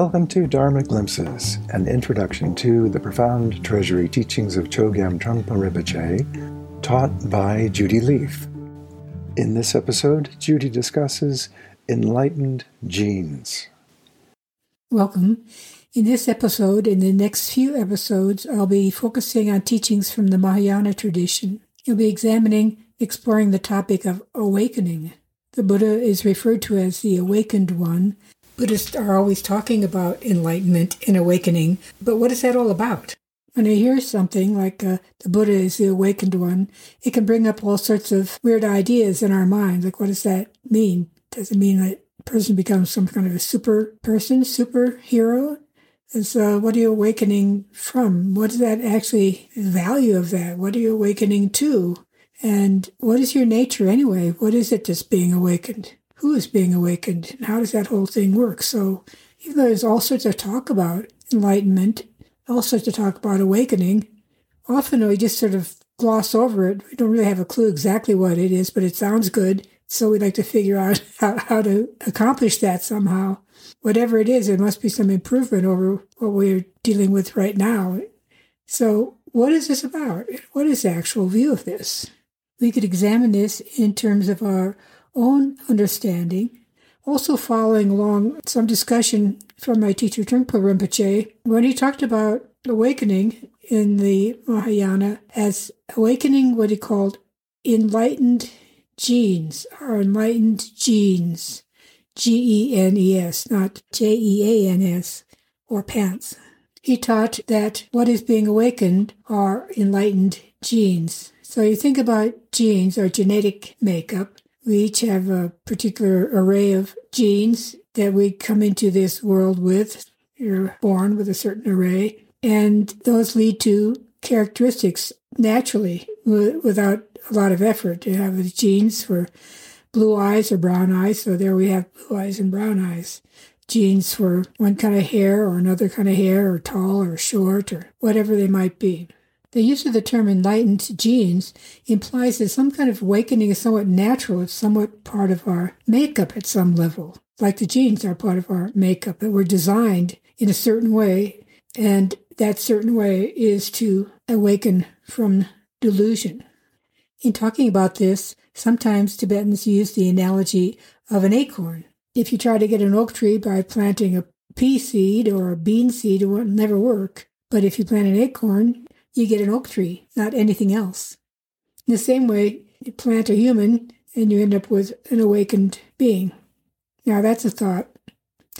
Welcome to Dharma Glimpses, an introduction to the profound treasury teachings of Chogyam Trungpa Rinpoche, taught by Judy Leaf. In this episode, Judy discusses enlightened genes. Welcome. In this episode, in the next few episodes, I'll be focusing on teachings from the Mahayana tradition. You'll be examining, exploring the topic of awakening. The Buddha is referred to as the awakened one, Buddhists are always talking about enlightenment and awakening, but what is that all about? When I hear something like uh, the Buddha is the awakened one, it can bring up all sorts of weird ideas in our mind. Like, what does that mean? Does it mean that person becomes some kind of a super person, superhero? And so, what are you awakening from? What is that actually value of that? What are you awakening to? And what is your nature anyway? What is it that's being awakened? Who is being awakened and how does that whole thing work. So even though there's all sorts of talk about enlightenment, all sorts of talk about awakening, often we just sort of gloss over it. We don't really have a clue exactly what it is, but it sounds good. So we'd like to figure out how, how to accomplish that somehow. Whatever it is, there must be some improvement over what we're dealing with right now. So what is this about? What is the actual view of this? We could examine this in terms of our own understanding. Also, following along some discussion from my teacher Trungpa Rinpoche when he talked about awakening in the Mahayana as awakening what he called enlightened genes or enlightened genes. G E N E S, not J E A N S or pants. He taught that what is being awakened are enlightened genes. So you think about genes or genetic makeup, we each have a particular array of genes that we come into this world with. You're born with a certain array, and those lead to characteristics naturally without a lot of effort. You have the genes for blue eyes or brown eyes, so there we have blue eyes and brown eyes. Genes for one kind of hair or another kind of hair, or tall or short, or whatever they might be. The use of the term enlightened genes implies that some kind of awakening is somewhat natural, it's somewhat part of our makeup at some level. Like the genes are part of our makeup, that we're designed in a certain way, and that certain way is to awaken from delusion. In talking about this, sometimes Tibetans use the analogy of an acorn. If you try to get an oak tree by planting a pea seed or a bean seed, it will never work. But if you plant an acorn, you get an oak tree, not anything else. In the same way, you plant a human and you end up with an awakened being. Now, that's a thought.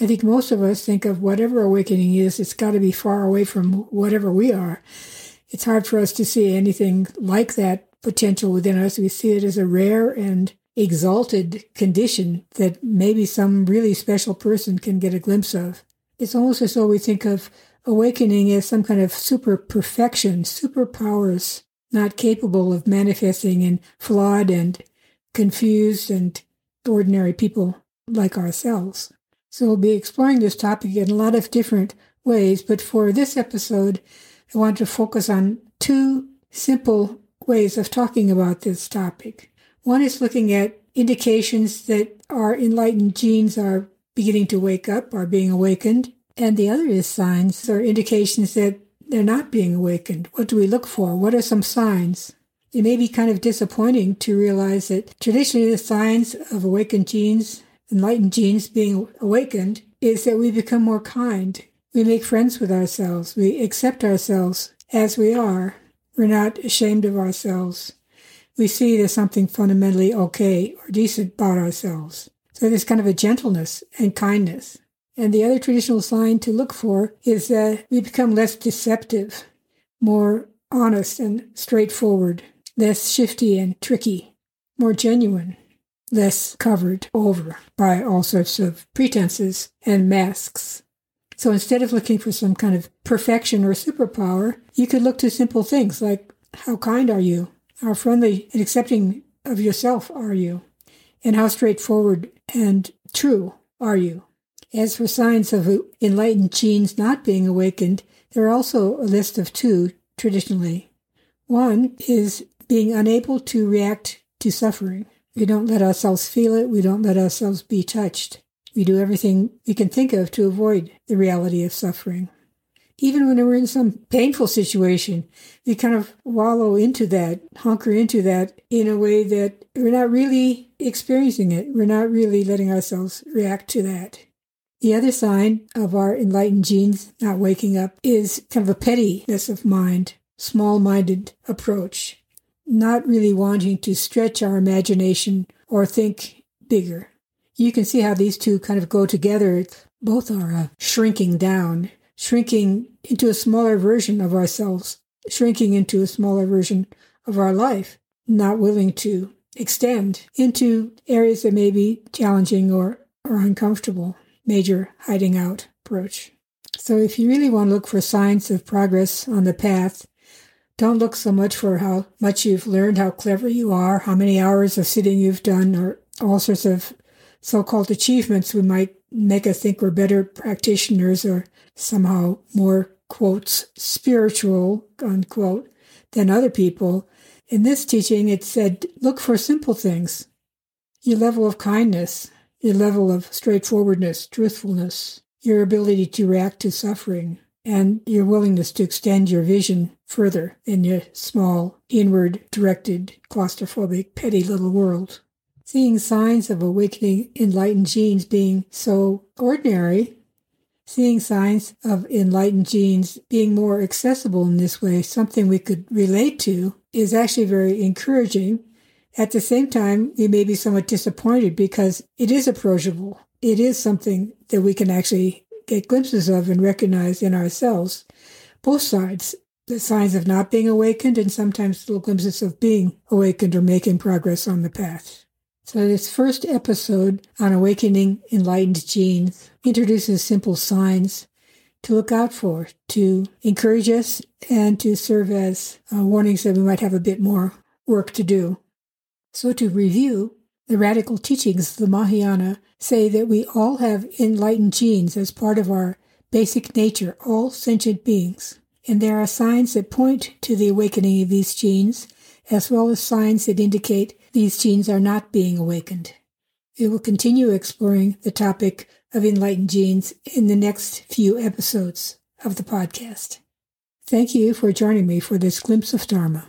I think most of us think of whatever awakening is, it's got to be far away from whatever we are. It's hard for us to see anything like that potential within us. We see it as a rare and exalted condition that maybe some really special person can get a glimpse of. It's almost as though we think of awakening is some kind of super perfection, superpowers not capable of manifesting in flawed and confused and ordinary people like ourselves. So we'll be exploring this topic in a lot of different ways, but for this episode, I want to focus on two simple ways of talking about this topic. One is looking at indications that our enlightened genes are beginning to wake up, are being awakened, and the other is signs or indications that they're not being awakened. What do we look for? What are some signs? It may be kind of disappointing to realize that traditionally the signs of awakened genes, enlightened genes being awakened, is that we become more kind. We make friends with ourselves. We accept ourselves as we are. We're not ashamed of ourselves. We see there's something fundamentally okay or decent about ourselves. So there's kind of a gentleness and kindness. And the other traditional sign to look for is that we become less deceptive, more honest and straightforward, less shifty and tricky, more genuine, less covered over by all sorts of pretenses and masks. So instead of looking for some kind of perfection or superpower, you could look to simple things like how kind are you? How friendly and accepting of yourself are you? And how straightforward and true are you? As for signs of enlightened genes not being awakened, there are also a list of two traditionally. One is being unable to react to suffering. We don't let ourselves feel it. We don't let ourselves be touched. We do everything we can think of to avoid the reality of suffering. Even when we're in some painful situation, we kind of wallow into that, hunker into that in a way that we're not really experiencing it. We're not really letting ourselves react to that. The other sign of our enlightened genes not waking up is kind of a pettiness of mind, small minded approach, not really wanting to stretch our imagination or think bigger. You can see how these two kind of go together. Both are uh, shrinking down, shrinking into a smaller version of ourselves, shrinking into a smaller version of our life, not willing to extend into areas that may be challenging or, or uncomfortable major hiding out approach. So if you really want to look for signs of progress on the path, don't look so much for how much you've learned, how clever you are, how many hours of sitting you've done, or all sorts of so-called achievements we might make us think we're better practitioners or somehow more quotes spiritual unquote than other people. In this teaching, it said, look for simple things. Your level of kindness, your level of straightforwardness, truthfulness, your ability to react to suffering, and your willingness to extend your vision further in your small, inward directed, claustrophobic, petty little world. Seeing signs of awakening enlightened genes being so ordinary, seeing signs of enlightened genes being more accessible in this way, something we could relate to, is actually very encouraging at the same time, we may be somewhat disappointed because it is approachable. It is something that we can actually get glimpses of and recognize in ourselves. Both sides, the signs of not being awakened and sometimes little glimpses of being awakened or making progress on the path. So this first episode on awakening enlightened genes introduces simple signs to look out for, to encourage us and to serve as uh, warnings that we might have a bit more work to do. So, to review, the radical teachings of the Mahayana say that we all have enlightened genes as part of our basic nature, all sentient beings. And there are signs that point to the awakening of these genes, as well as signs that indicate these genes are not being awakened. We will continue exploring the topic of enlightened genes in the next few episodes of the podcast. Thank you for joining me for this glimpse of Dharma.